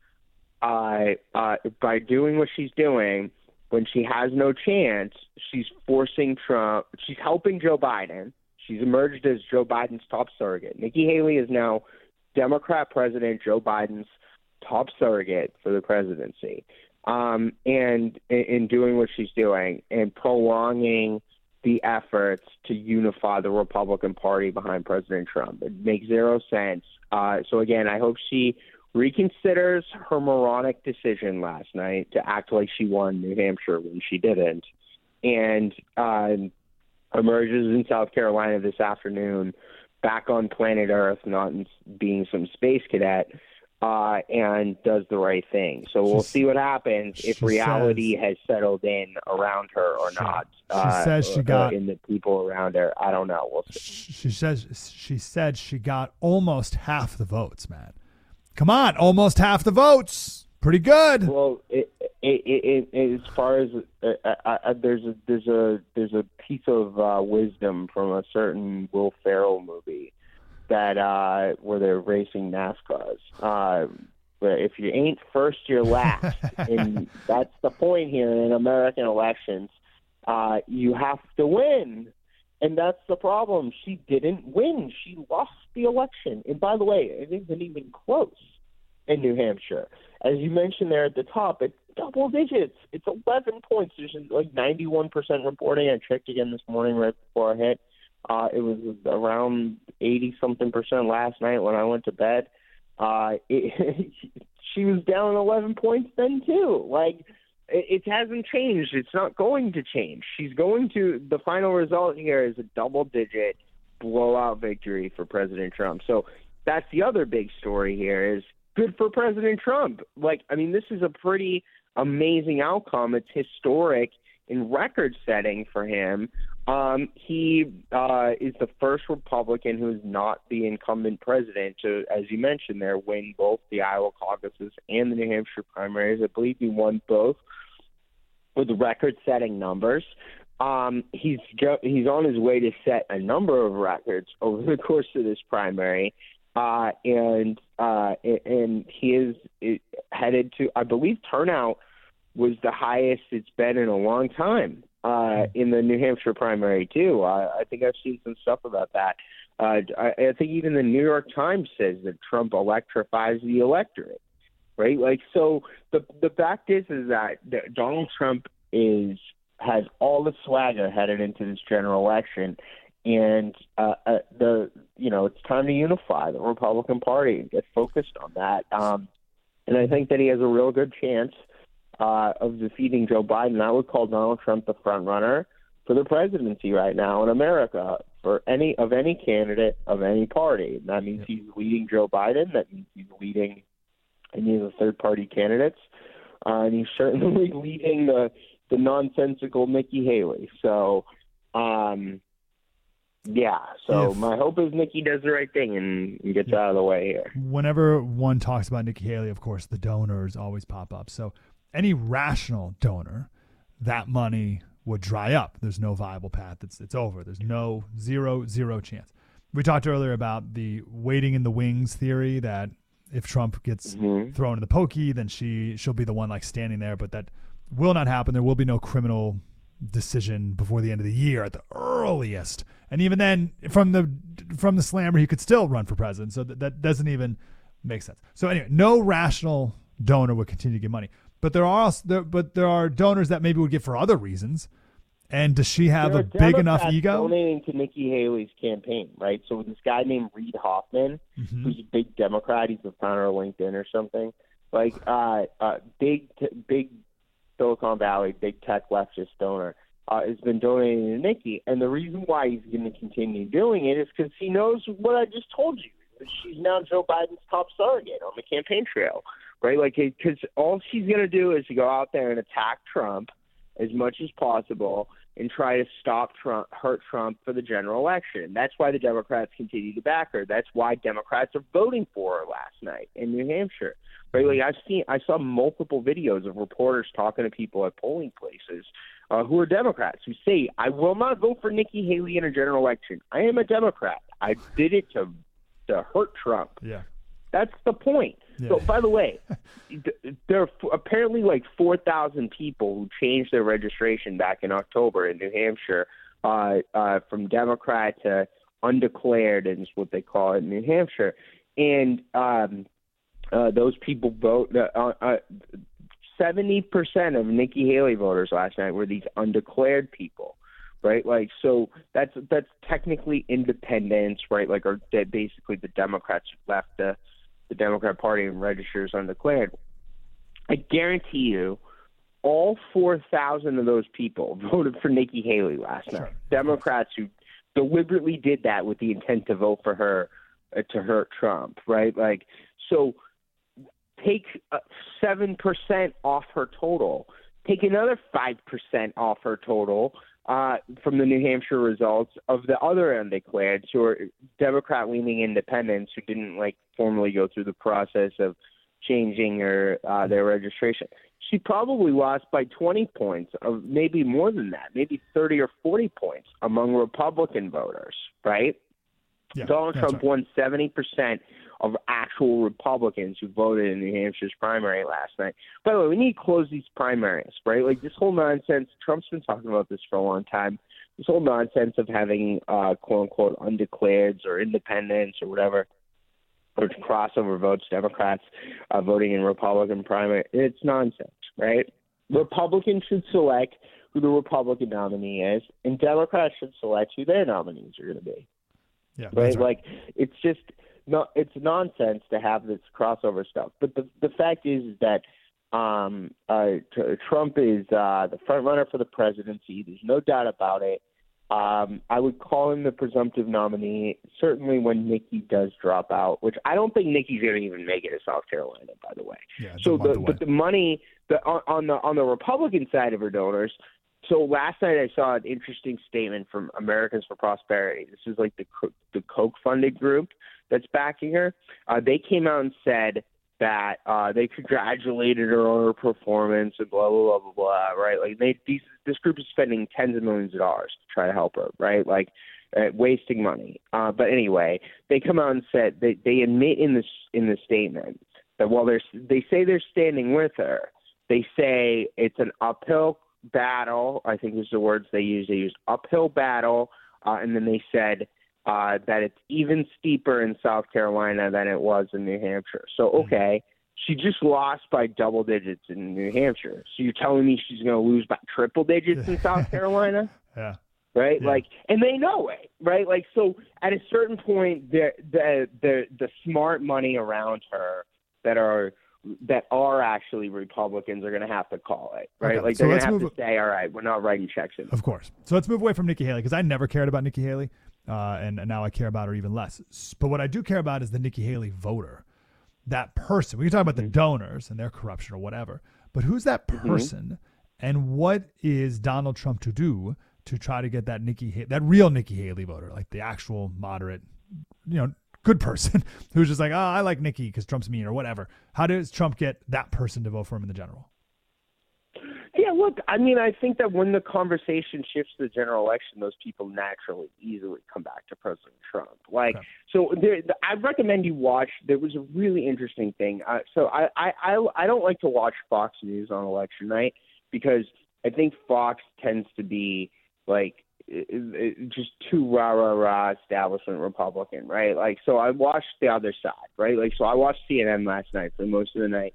uh, uh, by doing what she's doing. When she has no chance, she's forcing Trump. She's helping Joe Biden. She's emerged as Joe Biden's top surrogate. Nikki Haley is now Democrat President Joe Biden's top surrogate for the presidency um, and in, in doing what she's doing and prolonging the efforts to unify the Republican Party behind President Trump. It makes zero sense. Uh, so again, I hope she reconsiders her moronic decision last night to act like she won New Hampshire when she didn't, and uh, emerges in South Carolina this afternoon, back on planet Earth, not being some space cadet uh, and does the right thing. So we'll see what happens if she reality has settled in around her or not. uh, says she got- in the people around her. I don't know. We'll see. She says she said she got almost half the votes, man. Come on, almost half the votes. Pretty good. Well, it, it, it, it, as far as uh, I, I, there's a there's a there's a piece of uh, wisdom from a certain Will Ferrell movie that uh, where they're racing NASCARs. Uh, but if you ain't first, you're last, and that's the point here in American elections. Uh, you have to win, and that's the problem. She didn't win. She lost the election, and by the way, it isn't even close in New Hampshire. As you mentioned there at the top, it's double digits. It's 11 points. There's like 91% reporting. I checked again this morning right before I hit. Uh, it was around eighty something percent last night when I went to bed. Uh, it, she was down eleven points then too. Like it, it hasn't changed. It's not going to change. She's going to the final result here is a double digit blowout victory for President Trump. So that's the other big story here is good for President Trump. Like I mean this is a pretty amazing outcome. It's historic and record setting for him. Um, he uh, is the first Republican who is not the incumbent president to, as you mentioned there, win both the Iowa caucuses and the New Hampshire primaries. I believe he won both with record-setting numbers. Um, he's he's on his way to set a number of records over the course of this primary, uh, and uh, and he is headed to, I believe, turnout was the highest it's been in a long time uh, in the New Hampshire primary too. I, I think I've seen some stuff about that. Uh, I, I think even the New York Times says that Trump electrifies the electorate, right? Like, so the the fact is is that, that Donald Trump is has all the swagger headed into this general election, and uh, uh, the you know it's time to unify the Republican Party and get focused on that. Um, and I think that he has a real good chance uh, of defeating Joe Biden. I would call Donald Trump the front runner for the presidency right now in America for any of any candidate of any party. That means he's leading Joe Biden. That means he's leading any of the third party candidates, uh, and he's certainly leading the the nonsensical Nikki Haley. So. Um, yeah, so If- my hope is Nikki does the right thing and, and gets out of the way here. Whenever one talks about Nikki Haley, of course, the donors always pop up. So any rational donor, that money would dry up. There's no viable path. It's it's over. There's no zero zero chance. We talked earlier about the waiting in the wings theory that if Trump gets mm-hmm. thrown in the pokey, then she she'll be the one like standing there. But that will not happen. There will be no criminal decision before the end of the year at the earliest. And even then, from the from the slammer, he could still run for president. So that, that doesn't even make sense. So anyway, no rational donor would continue to give money. But there are also, there, but there are donors that maybe would give for other reasons. And does she have There a big enough ego? Donating to Nikki Haley's campaign, right? So this guy named Reid Hoffman, Mhm. who's a big Democrat, he's the founder of LinkedIn or something. Like, uh, uh, big, t- big Silicon Valley, big tech leftist donor, uh, has been donating to Nikki, and the reason why he's going to continue doing it is because he knows what I just told you. She's now Joe Biden's top surrogate on the campaign trail, right? Like, because all she's going to do is to go out there and attack Trump as much as possible and try to stop Trump, hurt Trump for the general election. That's why the Democrats continue to back her. That's why Democrats are voting for her last night in New Hampshire. Right? Like I've seen, I saw multiple videos of reporters talking to people at polling places uh, who are Democrats who say, "I will not vote for Nikki Haley in a general election. I am a Democrat. I did it to to hurt Trump." Yeah. That's the point. So, by the way, there are apparently like 4,000 people who changed their registration back in October in New Hampshire uh, uh, from Democrat to undeclared, is what they call it in New Hampshire. And um, uh, those people vote. Uh, uh, 70% of Nikki Haley voters last night were these undeclared people right? Like, so that's that's technically independents, right? Like, or that basically the Democrats left the the Democrat Party and registers undeclared. I guarantee you, all four thousand of those people voted for Nikki Haley last night. Democrats who deliberately did that with the intent to vote for her uh, to hurt Trump, right? Like, so take uh, seven percent off her total. Take another five percent off her total uh, from the New Hampshire results of the other undeclared, who are Democrat-leaning independents who didn't like formally go through the process of changing her uh, their registration. She probably lost by 20 points, of maybe more than that, maybe 30 or 40 points among Republican voters, right? Yeah, Donald Trump won 70 percent of actual Republicans who voted in New Hampshire's primary last night. By the way, we need to close these primaries, right? Like this whole nonsense. Trump's been talking about this for a long time. This whole nonsense of having uh, quote unquote undeclareds or independents or whatever, or crossover votes, Democrats uh, voting in Republican primary. It's nonsense, right? Republicans should select who the Republican nominee is, and Democrats should select who their nominees are going to be. Yeah, right? right. Like it's just no, it's nonsense to have this crossover stuff. But the the fact is, is that um, uh, tr- Trump is uh, the front runner for the presidency. There's no doubt about it. Um, I would call him the presumptive nominee, certainly when Nikki does drop out, which I don't think Nikki's going to even make it to South Carolina, by the way. Yeah, so the but the money the on the on the Republican side of her donors. So last night I saw an interesting statement from Americans for Prosperity. This is like the the Koch funded group that's backing her. Uh, they came out and said that uh, they congratulated her on her performance and blah blah blah blah blah. Right? Like they these this group is spending tens of millions of dollars to try to help her. Right? Like uh, wasting money. Uh, but anyway, they come out and said they they admit in this in the statement that while they're they say they're standing with her, they say it's an uphill battle. I think is the words they used. They used uphill battle, uh, and then they said uh, that it's even steeper in South Carolina than it was in New Hampshire. So okay, she just lost by double digits in New Hampshire. So you're telling me she's going to lose by triple digits in South Carolina? Yeah. right? Like, and they know it, right? Like, so at a certain point, the the the the smart money around her that are that are actually Republicans are going to have to call it, right? Okay, Like so they're going to have move- to say, all right, we're not writing checks in. Of course. So let's move away from Nikki Haley because I never cared about Nikki Haley, uh, and, and now I care about her even less. But what I do care about is the Nikki Haley voter, that person. We can talk about Mm-hmm. the donors and their corruption or whatever, but who's that Mhm. person, and what is Donald Trump to do to try to get that Nikki, that real Nikki Haley voter, like the actual moderate, you know, good person who's just like, oh, I like Nikki because Trump's mean or whatever. How does Trump get that person to vote for him in the general? Yeah, look, I mean, I think that when the conversation shifts to the general election, those people naturally easily come back to President Trump. Like, so there, I recommend you watch. There was a really interesting thing. Uh, so I, I, I, I don't like to watch Fox News on election night because I think Fox tends to be like it, it, just too rah rah rah establishment Republican, right? Like, so I watched the other side, right? Like, so I watched CNN last night for most of the night,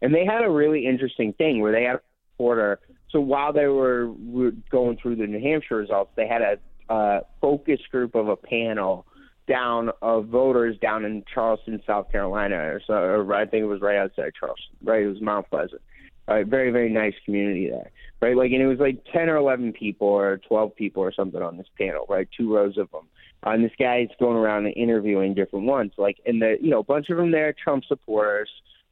and they had a really interesting thing where they had a reporter. So while they were were going through the New Hampshire results, they had a uh, focus group of a panel down of voters down in Charleston, South Carolina, or so. Or I think it was right outside Charleston, right? It was Mount Pleasant. Right, very very nice community there, right? Like, and it was like ten or eleven people or twelve people or something on this panel, right? Two rows of them. And this guy's going around and interviewing different ones, like, and the you know a bunch of them there Trump supporters,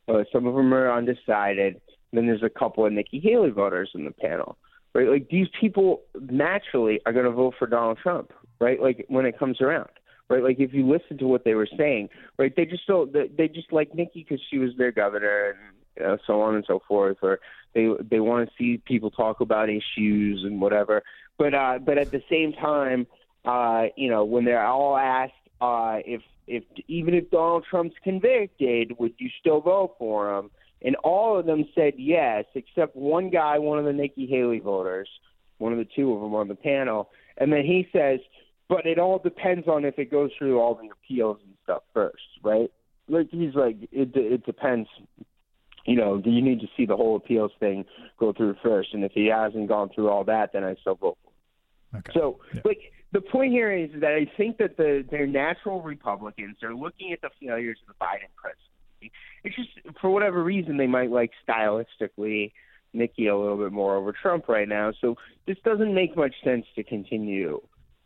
uh, some of them are undecided. Then there's a couple of Nikki Haley voters in the panel, right? Like these people naturally are going to vote for Donald Trump, right? Like when it comes around, right? Like if you listen to what they were saying, right? They just don't. They just like Nikki because she was their governor and know, so on and so forth, or they they want to see people talk about issues and whatever. But uh, but at the same time, uh, you know, when they're all asked uh, if if even if Donald Trump's convicted, would you still vote for him? And all of them said yes, except one guy, one of the Nikki Haley voters, one of the two of them on the panel. And then he says, but it all depends on if it goes through all the appeals and stuff first, right? Like he's like, it it depends. You know, you need to see the whole appeals thing go through first, and if he hasn't gone through all that, then I still vote for him. So, like, the point here is that I think that the they're natural Republicans. They're looking at the failures of the Biden presidency. It's just for whatever reason they might like stylistically Nikki a little bit more over Trump right now. So this doesn't make much sense to continue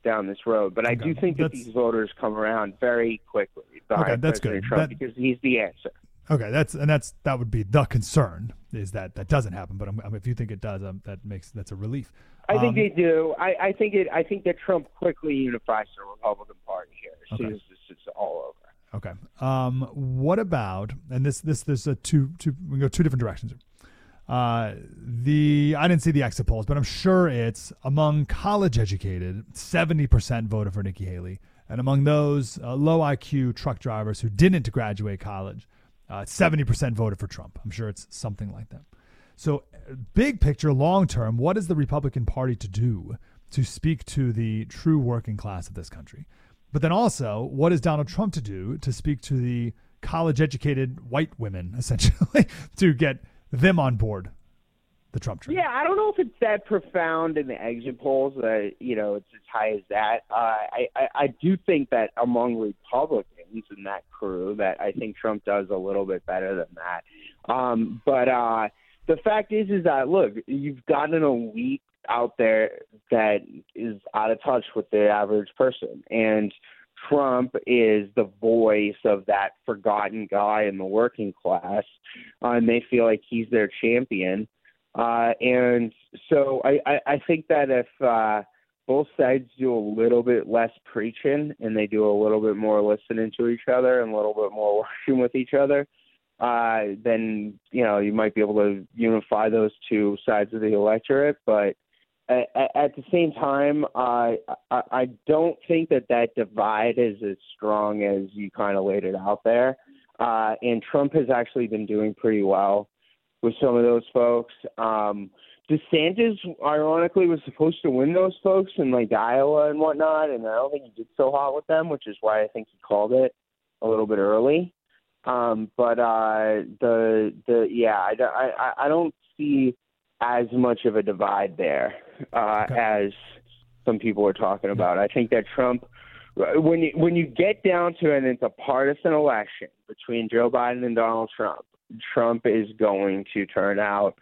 down this road. But I do think that these voters come around very quickly behind Okay, that's President good. Trump That- because he's the answer. Okay, that's and that's that would be the concern is that that doesn't happen. But um, if you think it does, um, that makes that's a relief. I think Um, they do. I, I think it. I think that Trump quickly unifies the Republican Party here as soon as this is all over. Okay. Um, what about and this this there's a two two we go two different directions. Uh, the I didn't see the exit polls, but I'm sure it's among college educated, seventy percent voted for Nikki Haley, and among those uh, low IQ truck drivers who didn't graduate college, uh, seventy percent voted for Trump. I'm sure it's something like that. So, uh, big picture, long term, what is the Republican Party to do to speak to the true working class of this country? But then also, what is Donald Trump to do to speak to the college educated white women, essentially, to get them on board the Trump train. Yeah, I don't know if it's that profound in the exit polls that you know it's as high as that. Uh, I, I I do think that among Republicans in that crew, that I think Trump does a little bit better than that. Um, but uh, the fact is, is that look, you've got an elite out there that is out of touch with the average person, and Trump is the voice of that forgotten guy in the working class, uh, and they feel like he's their champion. Uh, and so I, I, I think that if uh, both sides do a little bit less preaching and they do a little bit more listening to each other and a little bit more working with each other, uh, then you know you might be able to unify those two sides of the electorate. But at, at the same time, uh, I, I don't think that that divide is as strong as you kind of laid it out there. Uh, and Trump has actually been doing pretty well with some of those folks. Um, DeSantis, ironically, was supposed to win those folks in like Iowa and whatnot, and I don't think he did so hot with them, which is why I think he called it a little bit early. Um, but uh, the the yeah, I, I I don't see as much of a divide there uh, okay. as some people are talking about. I think that Trump, when you when you get down to it, it's a partisan election between Joe Biden and Donald Trump. Trump is going to turn out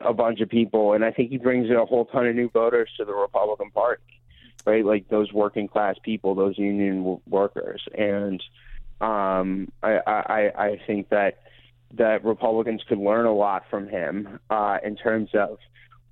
a bunch of people, and I think he brings in a whole ton of new voters to the Republican Party, right? Like those working class people, those union workers, and um, I, I I think that that Republicans could learn a lot from him uh, in terms of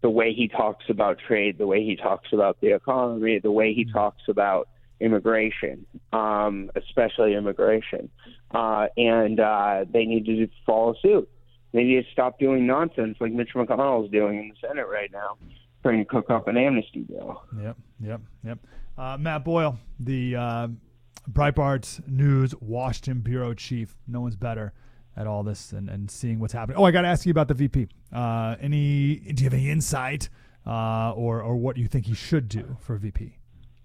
the way he talks about trade, the way he talks about the economy, the way he talks about immigration, um, especially immigration. Uh, and uh, they need to follow suit. They need to stop doing nonsense like Mitch McConnell is doing in the Senate right now, trying to cook up an amnesty bill. Yep, yep, yep. Uh, Matt Boyle, the uh, Breitbart News Washington bureau chief. No one's better at all this and, and seeing what's happening. Oh, I got to ask you about the VP. Uh, any? Do you have any insight uh, or or what you think he should do for VP?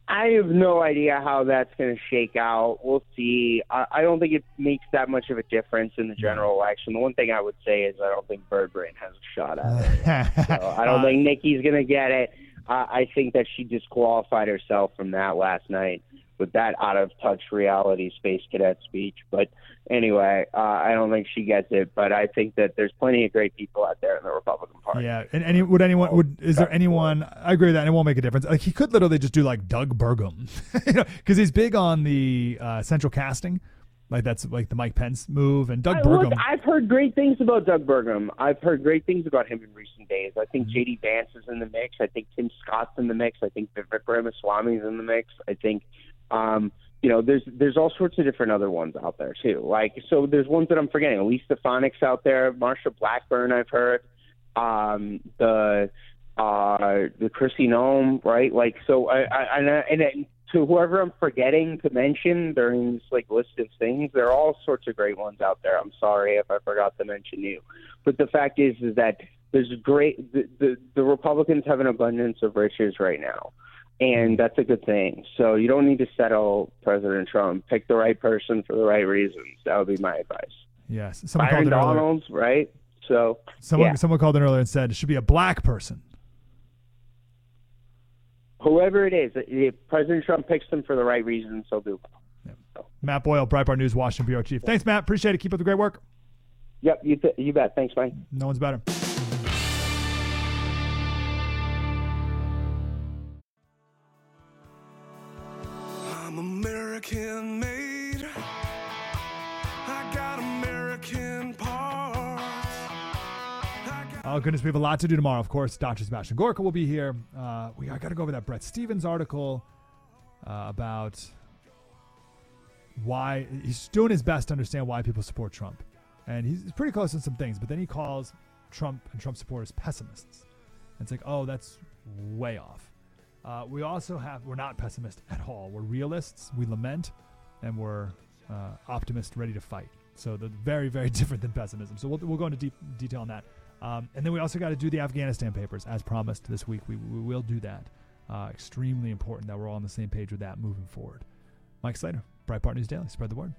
I have no idea how that's going to shake out. We'll see. I, I don't think it makes that much of a difference in the general election. The one thing I would say is I don't think Bird Brain has a shot at it. so I don't uh, think Nikki's going to get it. Uh, I think that she disqualified herself from that last night with that out of touch reality space cadet speech. But anyway, uh, I don't think she gets it. But I think that there's plenty of great people out there in the Republican Party. Yeah, and any would anyone would is there anyone? I agree with that, and it won't make a difference. Like he could literally just do like Doug Burgum, you know, because he's big on the uh, central casting. Like that's like the Mike Pence move and Doug I, Burgum. Look, I've heard great things about Doug Burgum. I've heard great things about him in recent days. I think Mm-hmm. JD Vance is in the mix. I think Tim Scott's in the mix. I think Vivek Ramaswamy is in the mix. I think um, you know, there's there's all sorts of different other ones out there too. Like so, there's ones that I'm forgetting. Elise Stefanik's out there. Marsha Blackburn, I've heard. Um, the uh, the Kristi Noem, right? Like so, I, I and, I, and to whoever I'm forgetting to mention during this like list of things, there are all sorts of great ones out there. I'm sorry if I forgot to mention you, but the fact is, is that there's great. The, the the Republicans have an abundance of riches right now and that's a good thing. So you don't need to settle President Trump. Pick the right person for the right reasons. That would be my advice. Yes, someone Byron called earlier. Donalds, right? So Someone yeah. someone called in earlier and said it should be a black person. Whoever it is, if President Trump picks them for the right reasons, he'll do. Matt Boyle, Breitbart News, Washington bureau chief. Thanks, Matt. Appreciate it. Keep up the great work. Yep, you th- you bet. Thanks, Mike. No one's better. I'm American made. Oh goodness, we have a lot to do tomorrow. Of course, Dr. Sebastian Gorka will be here. Uh, we I got to go over that Bret Stephens article uh, about why he's doing his best to understand why people support Trump, and he's pretty close on some things. But then he calls Trump and Trump supporters pessimists. And it's like, oh, that's way off. Uh, we also have we're not pessimists at all. We're realists. We lament, and we're uh, optimists, ready to fight. So they're very, very different than pessimism. So we'll, we'll go into deep detail on that. Um, and then we also got to do the Afghanistan papers as promised this week. We, we will do that. Uh, extremely important that we're all on the same page with that moving forward. Mike Slater, Breitbart News Daily. Spread the word.